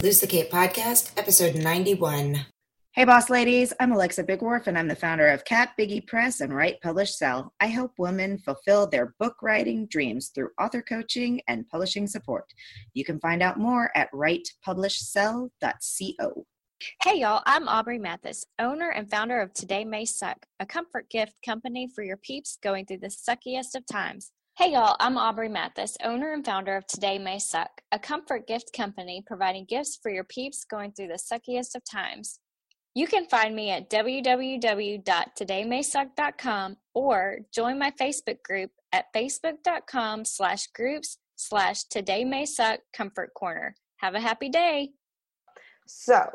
Lose the Cape podcast, episode 91. Hey, boss ladies. I'm Alexa Bigwarf, and I'm the founder of Cat Biggie Press and Write Publish Sell. I help women fulfill their book writing dreams through author coaching and publishing support. You can find out more at writepublishsell.co. Hey y'all, I'm Aubrey Mathis, owner and founder of Today May Suck, a comfort gift company for your peeps going through the suckiest of times. Hey y'all, I'm Aubrey Mathis, owner and founder of Today May Suck, a comfort gift company providing gifts for your peeps going through the suckiest of times. You can find me at www.todaymaysuck.com or join my Facebook group at facebook.com slash groups slash Today May Suck Comfort Corner. Have a happy day. So,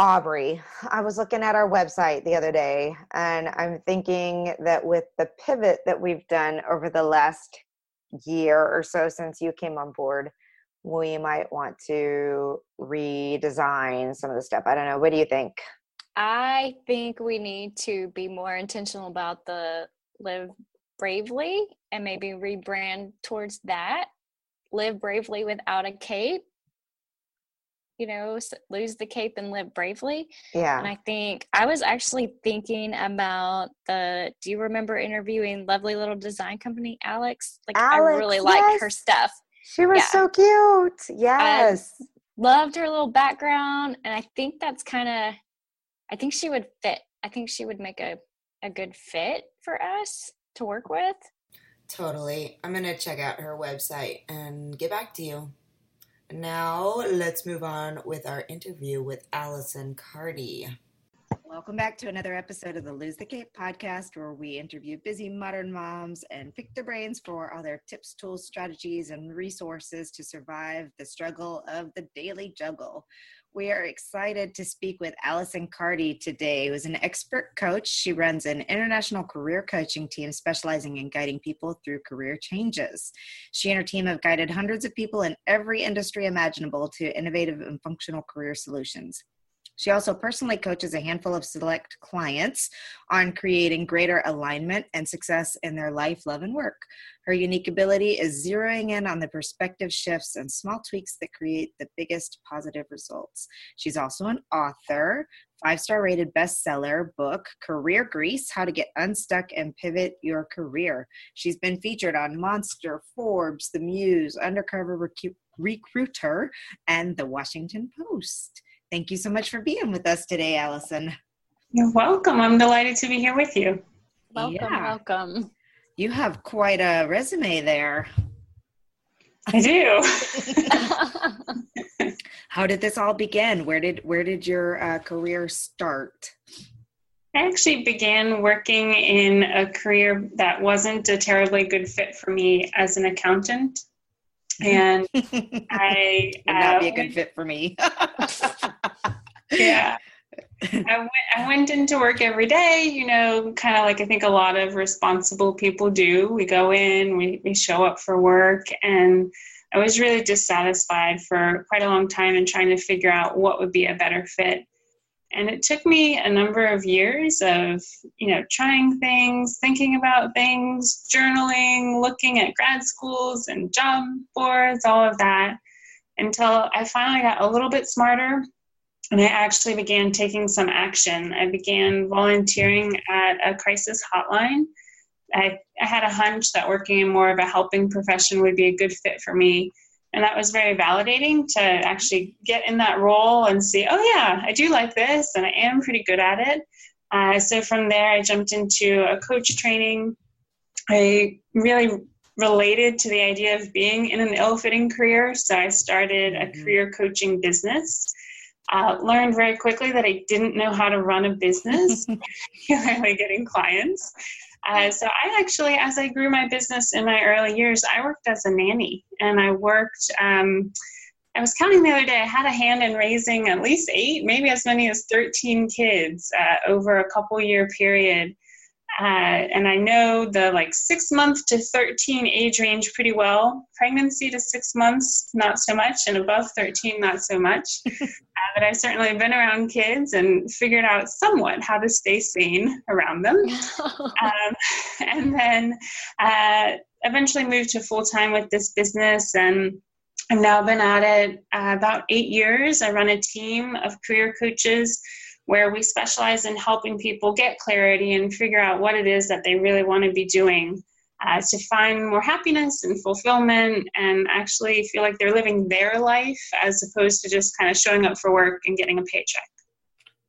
Aubrey, I was looking at our website the other day and I'm thinking that with the pivot that we've done over the last year or so since you came on board, we might want to redesign some of the stuff. I don't know. What do you think? I think we need to be more intentional about the live bravely and maybe rebrand towards that. Live bravely without a cape you know, lose the cape and live bravely. Yeah. And I think I was actually thinking about the. Do you remember interviewing lovely little design company Alex? Like Alex, I really yes. like her stuff. She was yeah. so cute. Yes. I loved her little background, and I think that's kind of. I think she would fit. I think she would make a a good fit for us to work with. Totally. I'm gonna check out her website and get back to you. Now let's move on with our interview with Alison Cardy. Welcome back to another episode of the Lose the Cape podcast, where we interview busy modern moms and pick their brains for all their tips, tools, strategies, and resources to survive the struggle of the daily juggle. We are excited to speak with Alison Cardy today, who is an expert coach. She runs an international career coaching team specializing in guiding people through career changes. She and her team have guided hundreds of people in every industry imaginable to innovative and functional career solutions. She also personally coaches a handful of select clients on creating greater alignment and success in their life, love, and work. Her unique ability is zeroing in on the perspective shifts and small tweaks that create the biggest positive results. She's also an author, five star rated bestseller book, Career Grease How to Get Unstuck and Pivot Your Career. She's been featured on Monster, Forbes, The Muse, Undercover Recruiter, and The Washington Post. Thank you so much for being with us today, Alison. You're welcome. I'm delighted to be here with you. Welcome, yeah. welcome. You have quite a resume there. I do. How did this all begin? Where did where did your uh, career start? I actually began working in a career that wasn't a terribly good fit for me as an accountant and I would not uh, be a good fit for me. Yeah. I went, I went into work every day, you know, kind of like I think a lot of responsible people do. We go in, we, we show up for work, and I was really dissatisfied for quite a long time and trying to figure out what would be a better fit. And it took me a number of years of, you know, trying things, thinking about things, journaling, looking at grad schools and job boards, all of that, until I finally got a little bit smarter and I actually began taking some action. I began volunteering at a crisis hotline. I, I had a hunch that working in more of a helping profession would be a good fit for me and that was very validating to actually get in that role and see oh yeah i do like this and i am pretty good at it uh, so from there i jumped into a coach training i really related to the idea of being in an ill-fitting career so i started a mm-hmm. career coaching business uh, learned very quickly that i didn't know how to run a business particularly getting clients uh, so I actually, as I grew my business in my early years, I worked as a nanny, and I worked. Um, I was counting the other day. I had a hand in raising at least eight, maybe as many as thirteen kids uh, over a couple year period. Uh, and I know the like six month to 13 age range pretty well. Pregnancy to six months, not so much, and above 13, not so much. uh, but I've certainly been around kids and figured out somewhat how to stay sane around them. um, and then uh, eventually moved to full time with this business and I've now been at it uh, about eight years. I run a team of career coaches where we specialize in helping people get clarity and figure out what it is that they really want to be doing uh, to find more happiness and fulfillment and actually feel like they're living their life as opposed to just kind of showing up for work and getting a paycheck.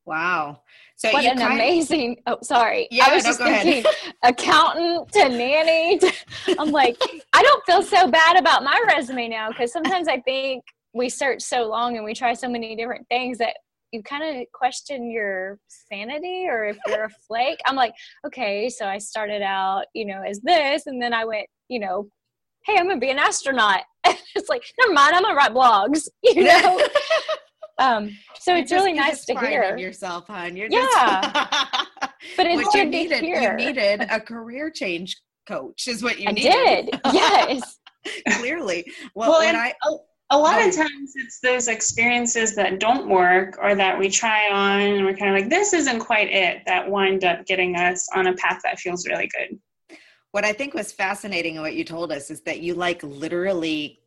Wow. So what an amazing! Of, oh, sorry. Yeah, I was no, just thinking, accountant to nanny. To, I'm like, I don't feel so bad about my resume now because sometimes I think we search so long and we try so many different things that you kind of question your sanity or if you're a flake. I'm like, okay, so I started out, you know, as this, and then I went, you know, hey, I'm gonna be an astronaut. it's like, never mind, I'm gonna write blogs, you know. um, so you're it's just, really nice to hear yourself, hon. You're yeah, but it's what you needed. You needed a career change coach, is what you I needed. did. yes, clearly. Well, well and I. Oh, a lot of times it's those experiences that don't work or that we try on and we're kind of like this isn't quite it that wind up getting us on a path that feels really good. What i think was fascinating in what you told us is that you like literally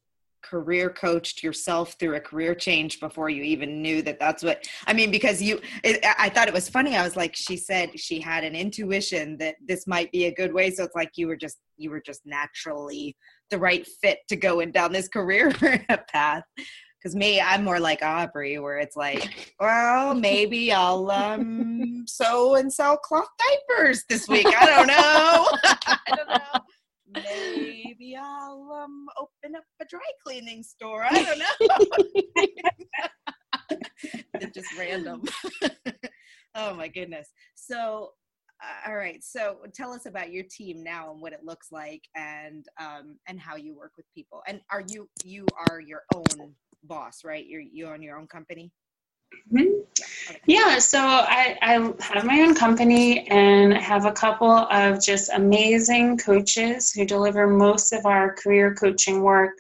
career coached yourself through a career change before you even knew that that's what i mean because you it, i thought it was funny. I was like she said she had an intuition that this might be a good way. So it's like you were just you were just naturally the right fit to go in down this career path because me i'm more like aubrey where it's like well maybe i'll um sew and sell cloth diapers this week i don't know i don't know maybe I'll um, open up a dry cleaning store. I don't know. it's just random. oh my goodness. So, all right. So, tell us about your team now and what it looks like, and um, and how you work with people. And are you you are your own boss, right? You're you own your own company. Mm-hmm. Yeah, so I, I have my own company and have a couple of just amazing coaches who deliver most of our career coaching work.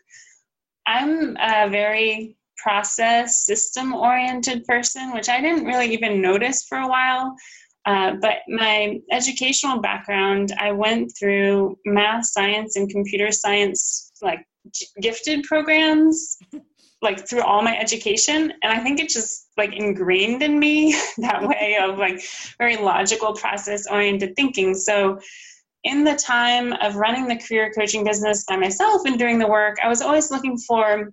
I'm a very process system oriented person, which I didn't really even notice for a while. Uh, but my educational background, I went through math, science, and computer science, like gifted programs like through all my education. And i think it just like ingrained in me that way of like very logical process oriented thinking. So in the time of running the career coaching business by myself and doing the work i was always looking for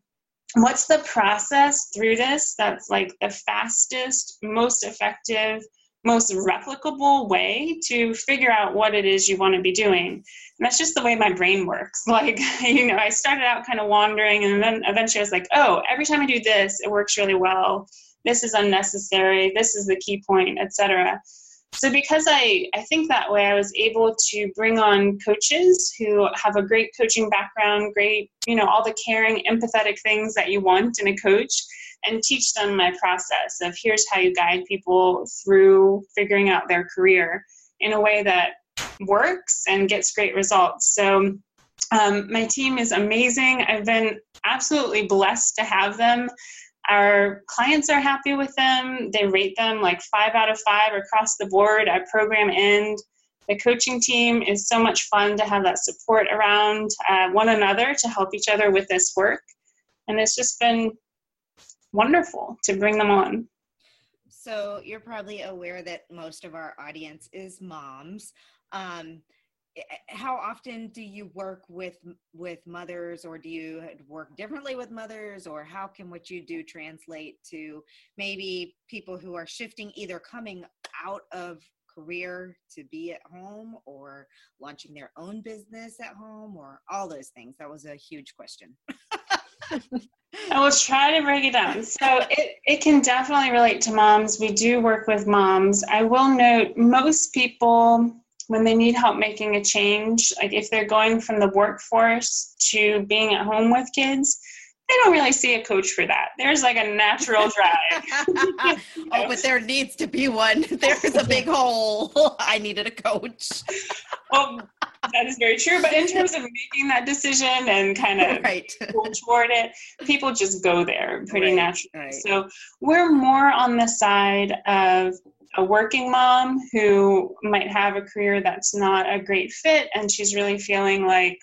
what's the process through this that's like the fastest most effective most replicable way to figure out what it is you want to be doing. And that's just the way my brain works. Like, you know, I started out kind of wandering and then eventually I was like, oh, every time I do this, it works really well. This is unnecessary. This is the key point, etc. So because I, I think that way, I was able to bring on coaches who have a great coaching background, great, you know, all the caring, empathetic things that you want in a coach and teach them my process of here's how you guide people through figuring out their career in a way that works and gets great results. So um, my team is amazing. I've been absolutely blessed to have them. Our clients are happy with them. They rate them like five out of five across the board at program end. The coaching team is so much fun to have that support around uh, one another to help each other with this work. And it's just been wonderful to bring them on. So you're probably aware that most of our audience is moms. Um, how often do you work with with mothers or do you work differently with mothers or how can what you do translate to maybe people who are shifting either coming out of career to be at home or launching their own business at home or all those things that was a huge question I will try to break it down. So it, it can definitely relate to moms. We do work with moms. I will note most people, when they need help making a change, like if they're going from the workforce to being at home with kids, they don't really see a coach for that. There's like a natural drive. oh, but there needs to be one. There's a big hole. I needed a coach. well, that is very true. But in terms of making that decision and kind of right. toward it, people just go there pretty right. naturally. Right. So we're more on the side of a working mom who might have a career that's not a great fit and she's really feeling like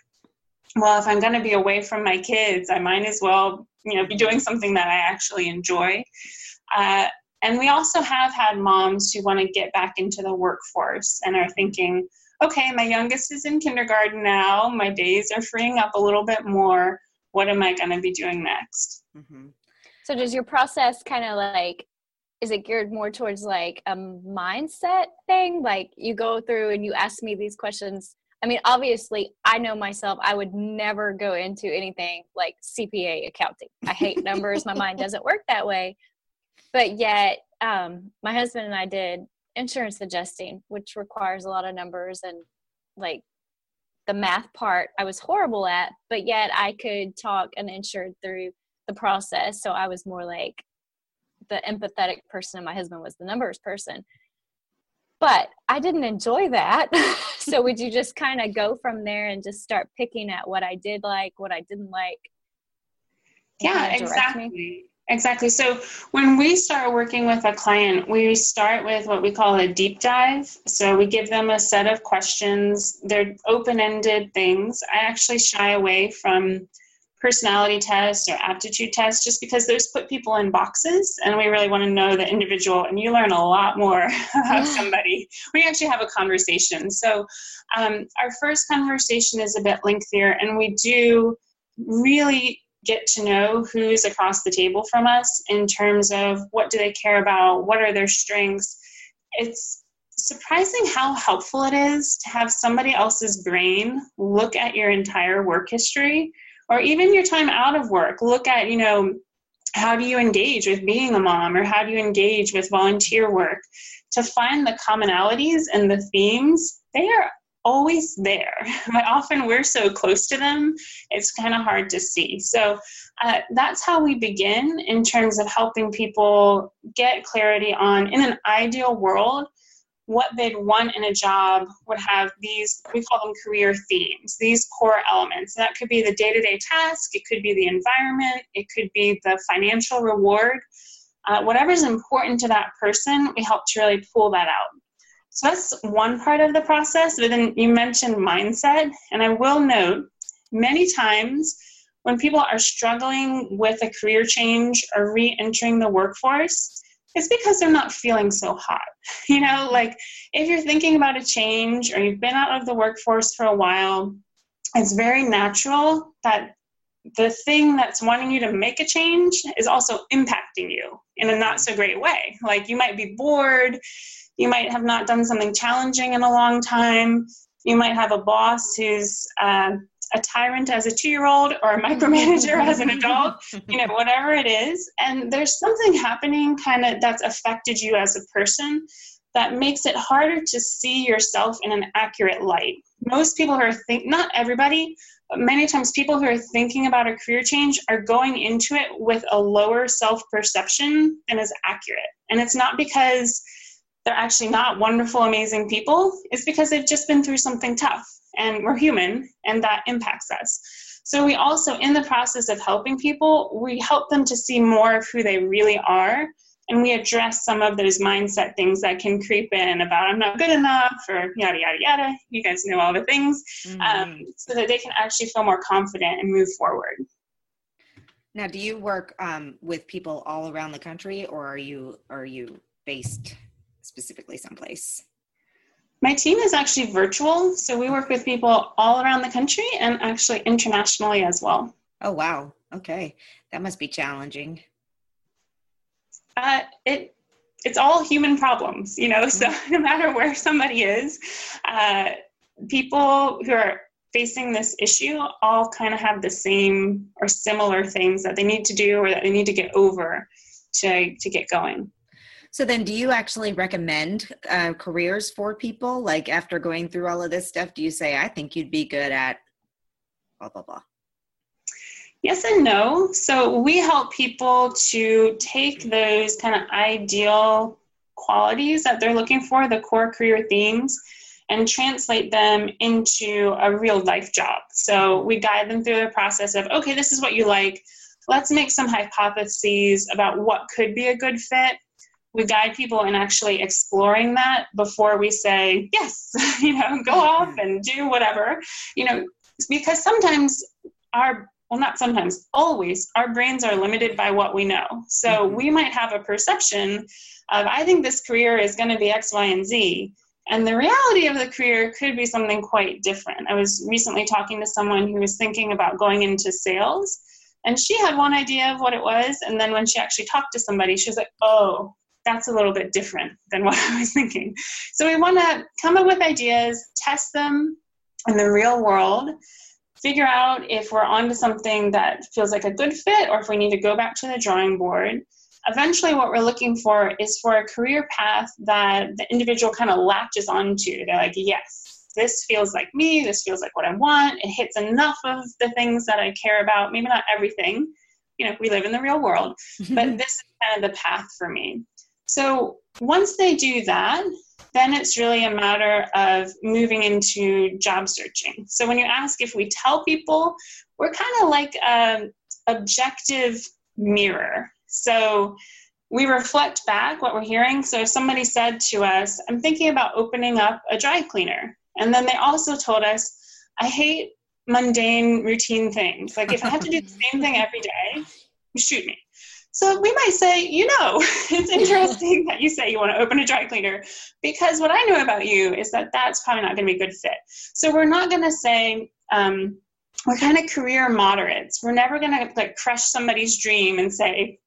well, if I'm going to be away from my kids, I might as well, you know, be doing something that I actually enjoy. Uh, and we also have had moms who want to get back into the workforce and are thinking, okay, my youngest is in kindergarten now. My days are freeing up a little bit more. What am I going to be doing next? Mm-hmm. So, does your process kind of like, is it geared more towards like a mindset thing? Like, you go through and you ask me these questions I mean, obviously, I know myself, I would never go into anything like CPA accounting. I hate numbers. my mind doesn't work that way. But yet, um, my husband and I did insurance adjusting, which requires a lot of numbers and like the math part I was horrible at, but yet I could talk an insured through the process. So I was more like the empathetic person, and my husband was the numbers person but I didn't enjoy that. so would you just kind of go from there and just start picking at what I did like, what I didn't like? Yeah, exactly. Me? Exactly. So when we start working with a client, we start with what we call a deep dive. So we give them a set of questions. They're open-ended things. I actually shy away from personality tests or aptitude tests just because those put people in boxes and we really want to know the individual and you learn a lot more about somebody we actually have a conversation so um, our first conversation is a bit lengthier and we do really get to know who's across the table from us in terms of what do they care about what are their strengths. It's surprising how helpful it is to have somebody else's brain look at your entire work history or even your time out of work. Look at you know how do you engage with being a mom or how do you engage with volunteer work? To find the commonalities and the themes they are always there but often we're so close to them it's kind of hard to see so uh, that's how we begin in terms of helping people get clarity on in an ideal world what they'd want in a job would have these, we call them career themes, these core elements. And that could be the day to day task, it could be the environment, it could be the financial reward. Uh, whatever's important to that person, we help to really pull that out. So that's one part of the process. But then you mentioned mindset, and I will note many times when people are struggling with a career change or re entering the workforce, it's because they're not feeling so hot. You know, like if you're thinking about a change or you've been out of the workforce for a while, it's very natural that the thing that's wanting you to make a change is also impacting you in a not so great way. Like you might be bored, you might have not done something challenging in a long time, you might have a boss who's uh, a tyrant as a two year old or a micromanager as an adult, you know, whatever it is. And there's something happening kind of that's affected you as a person that makes it harder to see yourself in an accurate light. Most people who are think not everybody, but many times people who are thinking about a career change are going into it with a lower self perception and is accurate. And it's not because they're actually not wonderful, amazing people, it's because they've just been through something tough and we're human and that impacts us. So we also, in the process of helping people, we help them to see more of who they really are. And we address some of those mindset things that can creep in about I'm not good enough or yada, yada, yada. You guys know all the things. Mm-hmm. Um, so that they can actually feel more confident and move forward. Now, do you work um, with people all around the country or are you, are you based specifically someplace? My team is actually virtual, so we work with people all around the country and actually internationally as well. Oh, wow. Okay. That must be challenging. Uh, it it's all human problems, you know. So mm-hmm. no matter where somebody is, uh, people who are facing this issue all kind of have the same or similar things that they need to do or that they need to get over to to get going. So then, do you actually recommend uh, careers for people? Like after going through all of this stuff, do you say, "I think you'd be good at blah blah blah"? Yes and no. So we help people to take those kind of ideal qualities that they're looking for, the core career themes, and translate them into a real life job. So we guide them through the process of, okay, this is what you like. Let's make some hypotheses about what could be a good fit we guide people in actually exploring that before we say yes you know go off and do whatever you know because sometimes our well not sometimes always our brains are limited by what we know. So mm-hmm. we might have a perception of i think this career is going to be x y and z and the reality of the career could be something quite different. I was recently talking to someone who was thinking about going into sales and she had one idea of what it was and then when she actually talked to somebody she was like oh that's a little bit different than what i was thinking so we want to come up with ideas test them in the real world figure out if we're onto something that feels like a good fit or if we need to go back to the drawing board. Eventually, what we're looking for is for a career path that the individual kind of latches onto. They're like, yes, this feels like me, this feels like what I want, it hits enough of the things that I care about, maybe not everything. You know, we live in the real world, but this is kind of the path for me. So once they do that, then it's really a matter of moving into job searching. So when you ask if we tell people, we're kind of like an objective mirror. So we reflect back what we're hearing. So if somebody said to us, I'm thinking about opening up a dry cleaner. And then they also told us, I hate mundane routine things. Like if I have to do the same thing every day, shoot me. So we might say, you know, it's interesting that you say you want to open a dry cleaner because what I know about you is that that's probably not going to be a good fit. So we're not going to say, um, we're kind of career moderates. We're never going to like crush somebody's dream and say,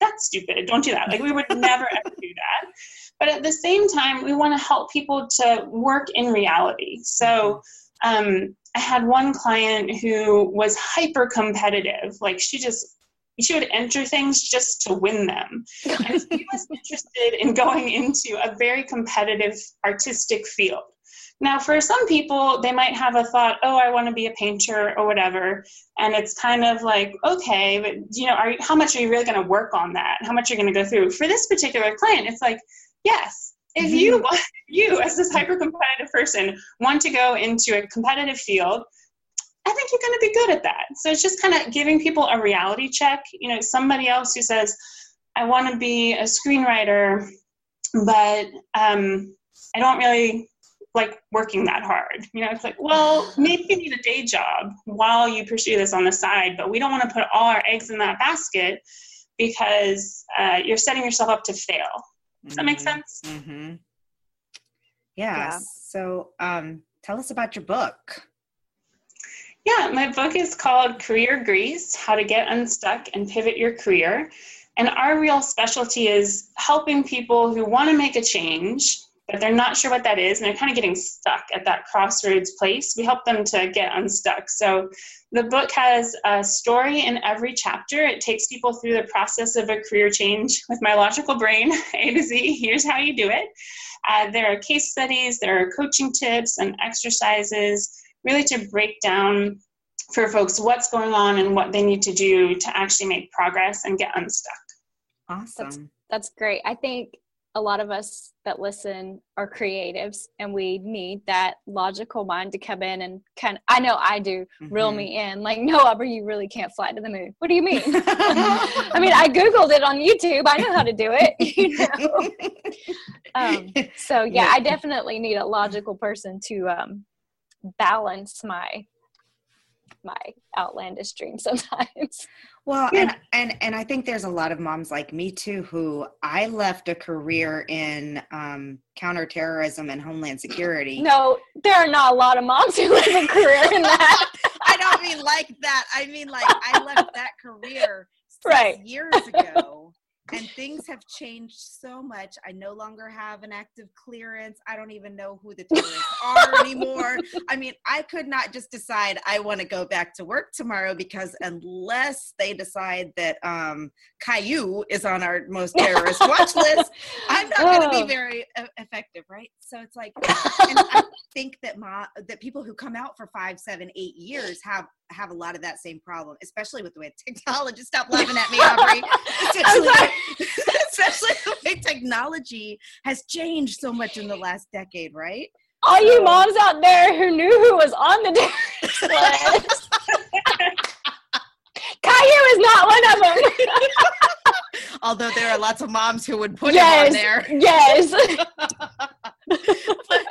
that's stupid. Don't do that. Like we would never ever do that. But at the same time, we want to help people to work in reality. So um, I had one client who was hyper competitive. Like she just she would enter things just to win them. And she was interested in going into a very competitive artistic field. Now, for some people, they might have a thought, oh, I want to be a painter or whatever. And it's kind of like, okay, but you know, are, how much are you really going to work on that? How much are you going to go through? For this particular client, it's like, yes, if you, mm-hmm. you as this hyper competitive person want to go into a competitive field, I think you're going to be good at that. So it's just kind of giving people a reality check. You know, somebody else who says, I want to be a screenwriter, but um, I don't really like working that hard. You know, it's like, well, maybe you need a day job while you pursue this on the side, but we don't want to put all our eggs in that basket because uh, you're setting yourself up to fail. Does that make mm-hmm. sense? Mm-hmm. Yeah. yeah. So um, tell us about your book. Yeah, my book is called Career Grease How to Get Unstuck and Pivot Your Career. And our real specialty is helping people who want to make a change, but they're not sure what that is, and they're kind of getting stuck at that crossroads place. We help them to get unstuck. So the book has a story in every chapter. It takes people through the process of a career change with my logical brain, A to Z. Here's how you do it. Uh, there are case studies, there are coaching tips and exercises really to break down for folks what's going on and what they need to do to actually make progress and get unstuck. Awesome. That's, that's great. I think a lot of us that listen are creatives and we need that logical mind to come in and kind of, I know I do mm-hmm. reel me in like no Aubrey you really can't fly to the moon what do you mean I mean I googled it on YouTube I know how to do it you know um, so yeah I definitely need a logical person to um, balance my my outlandish dreams sometimes. Well, and and and I think there's a lot of moms like me too who I left a career in um, counterterrorism and homeland security. No, there are not a lot of moms who live a career in that. I don't mean like that. I mean like I left that career right years ago and things have changed so much. I no longer have an active clearance. I don't even know who the terrorists are anymore. I mean, I could not just decide I want to go back to work tomorrow because unless they decide that um, Caillou is on our most terrorist watch list, I'm not going to be oh. very uh, effective, right? So it's like, I think that my that people who come out for five, seven, eight years have have a lot of that same problem, especially with the way technology. Stop laughing at me, Aubrey. especially the way technology has changed so much in the last decade, right? All you moms out there who knew who was on the list. Caillou is not one of them. Although there are lots of moms who would put yes, him on there. Yes. but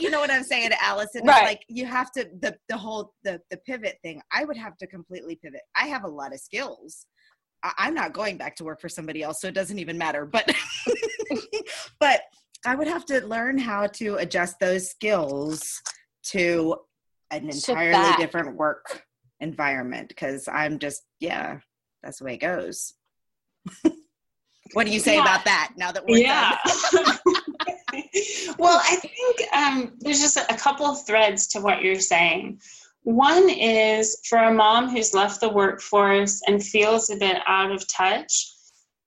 you know what I'm saying, Alison. It's like you have to the the whole the the pivot thing. I would have to completely pivot. I have a lot of skills. I, I'm not going back to work for somebody else, so it doesn't even matter. But but I would have to learn how to adjust those skills to an entirely different work environment because I'm just yeah, that's the way it goes. what do you say Yeah. about that now that we're yeah. done? well, I think um, there's just a, couple of threads to what you're saying. One is for a mom who's left the workforce and feels a bit out of touch,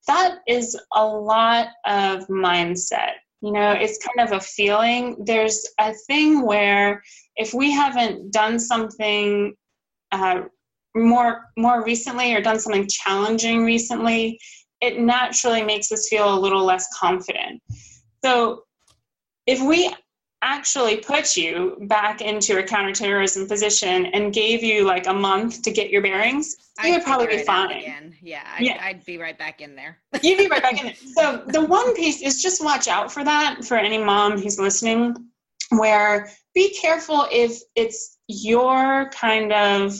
that is a lot of mindset. You know, it's kind of a feeling. There's a thing where if we haven't done something uh, more more recently or done something challenging recently, it naturally makes us feel a little less confident. So if we actually put you back into a counterterrorism position and gave you like a month to get your bearings, you I'd would probably be fine. Again. Yeah, I'd, Yeah. I'd be right back in there. You'd be right back in it. So the one piece is just watch out for that for any mom who's listening, where be careful if it's your kind of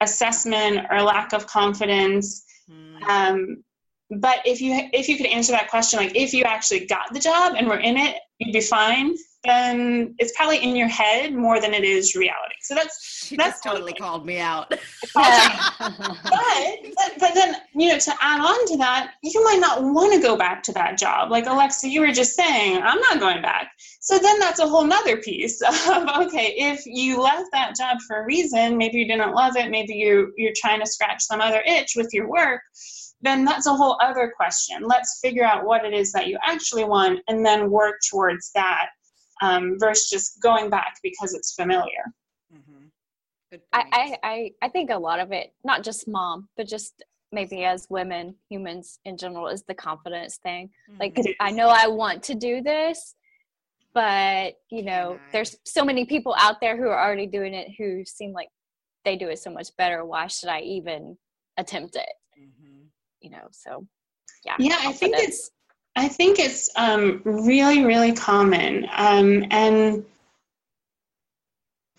assessment or lack of confidence Hmm. um, but if you if you could answer that question like if you actually got the job and were in it you'd be fine then it's probably in your head more than it is reality. So that's She that's totally called me out. but, but but then you know to add on to that you might not want to go back to that job. Like alexa you were just saying i'm not going back. So then that's a whole nother piece of okay if you left that job for a reason maybe you didn't love it maybe you you're trying to scratch some other itch with your work then that's a whole other question let's figure out what it is that you actually want and then work towards that um, versus just going back because it's familiar Mhm. I. I, I, I think a lot of it, not just mom, but just maybe as women, humans in general, is the confidence thing. Like, Mhm. I know I want to do this, but you know, there's so many people out there who are already doing it who seem like they do it so much better. Why should I even attempt it? You know, so yeah. Yeah, I think confidence. it's I think it's um, really, really common. Um, and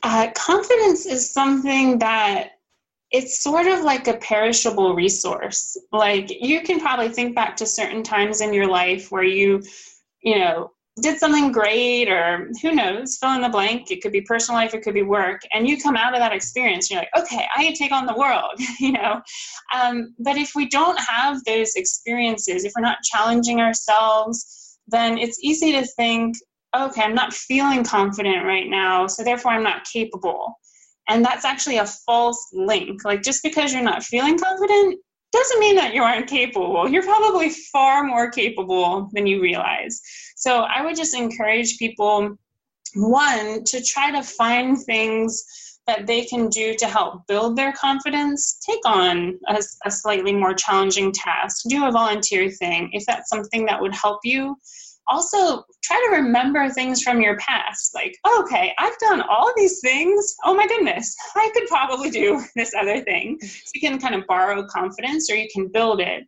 uh, confidence is something that it's sort of like a perishable resource. Like you can probably think back to certain times in your life where you, you know, did something great or who knows, fill in the blank. It could be personal life, it could be work. And you come out of that experience, you're like, okay, I take on the world, you know. Um, but if we don't have those experiences, if we're not challenging ourselves, then it's easy to think, okay, I'm not feeling confident right now, so therefore I'm not capable. And that's actually a false link. Like just because you're not feeling confident doesn't mean that you aren't capable. You're probably far more capable than you realize. So I would just encourage people one to try to find things that they can do to help build their confidence. Take on a, a, slightly more challenging task. Do a volunteer thing if that's something that would help you. Also try to remember things from your past like okay i've done all these things. Oh my goodness i could probably do this other thing. So you can kind of borrow confidence or you can build it.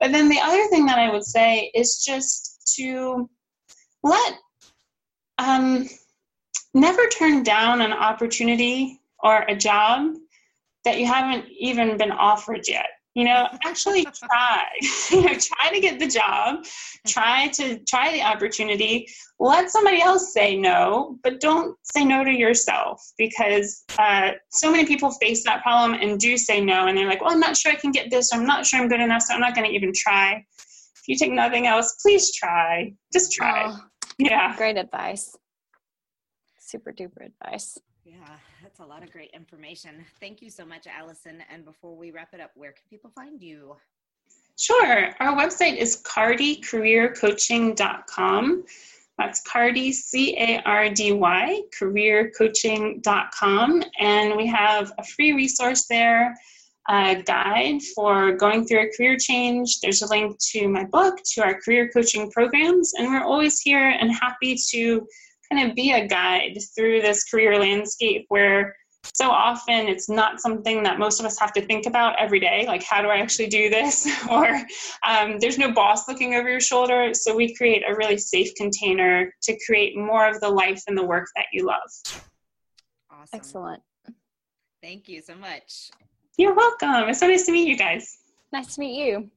But then the other thing that i would say is just to let um, never turn down an opportunity or a job that you haven't even been offered yet. You know actually try you know try to get the job try to try the opportunity. Let somebody else say no but don't say no to yourself because uh, so many people face that problem and do say no and they're like well i'm not sure i can get this i'm not sure i'm good enough so i'm not going to even try. If you take nothing else please try. Just try. Oh, yeah great advice. Super duper advice. Yeah, that's a lot of great information. Thank you so much, Alison. And before we wrap it up, where can people find you? Sure. Our website is cardycareercoaching.com. That's Cardy, C A R D Y, careercoaching.com. And we have a free resource there, a guide for going through a career change. There's a link to my book, to our career coaching programs. And we're always here and happy to kind of be a guide through this career landscape where so often it's not something that most of us have to think about every day like how do i actually do this or um, there's no boss looking over your shoulder so we create a really safe container to create more of the life and the work that you love Awesome. Excellent. Thank you so much. You're welcome it's so nice to meet you guys Nice to meet you.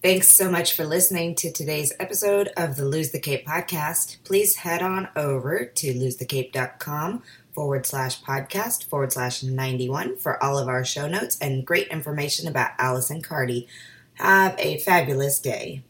Thanks so much for listening to today's episode of the Lose the Cape podcast. Please head on over to losethecape.com forward slash podcast forward slash 91 for all of our show notes and great information about Alison Cardy. Have a fabulous day.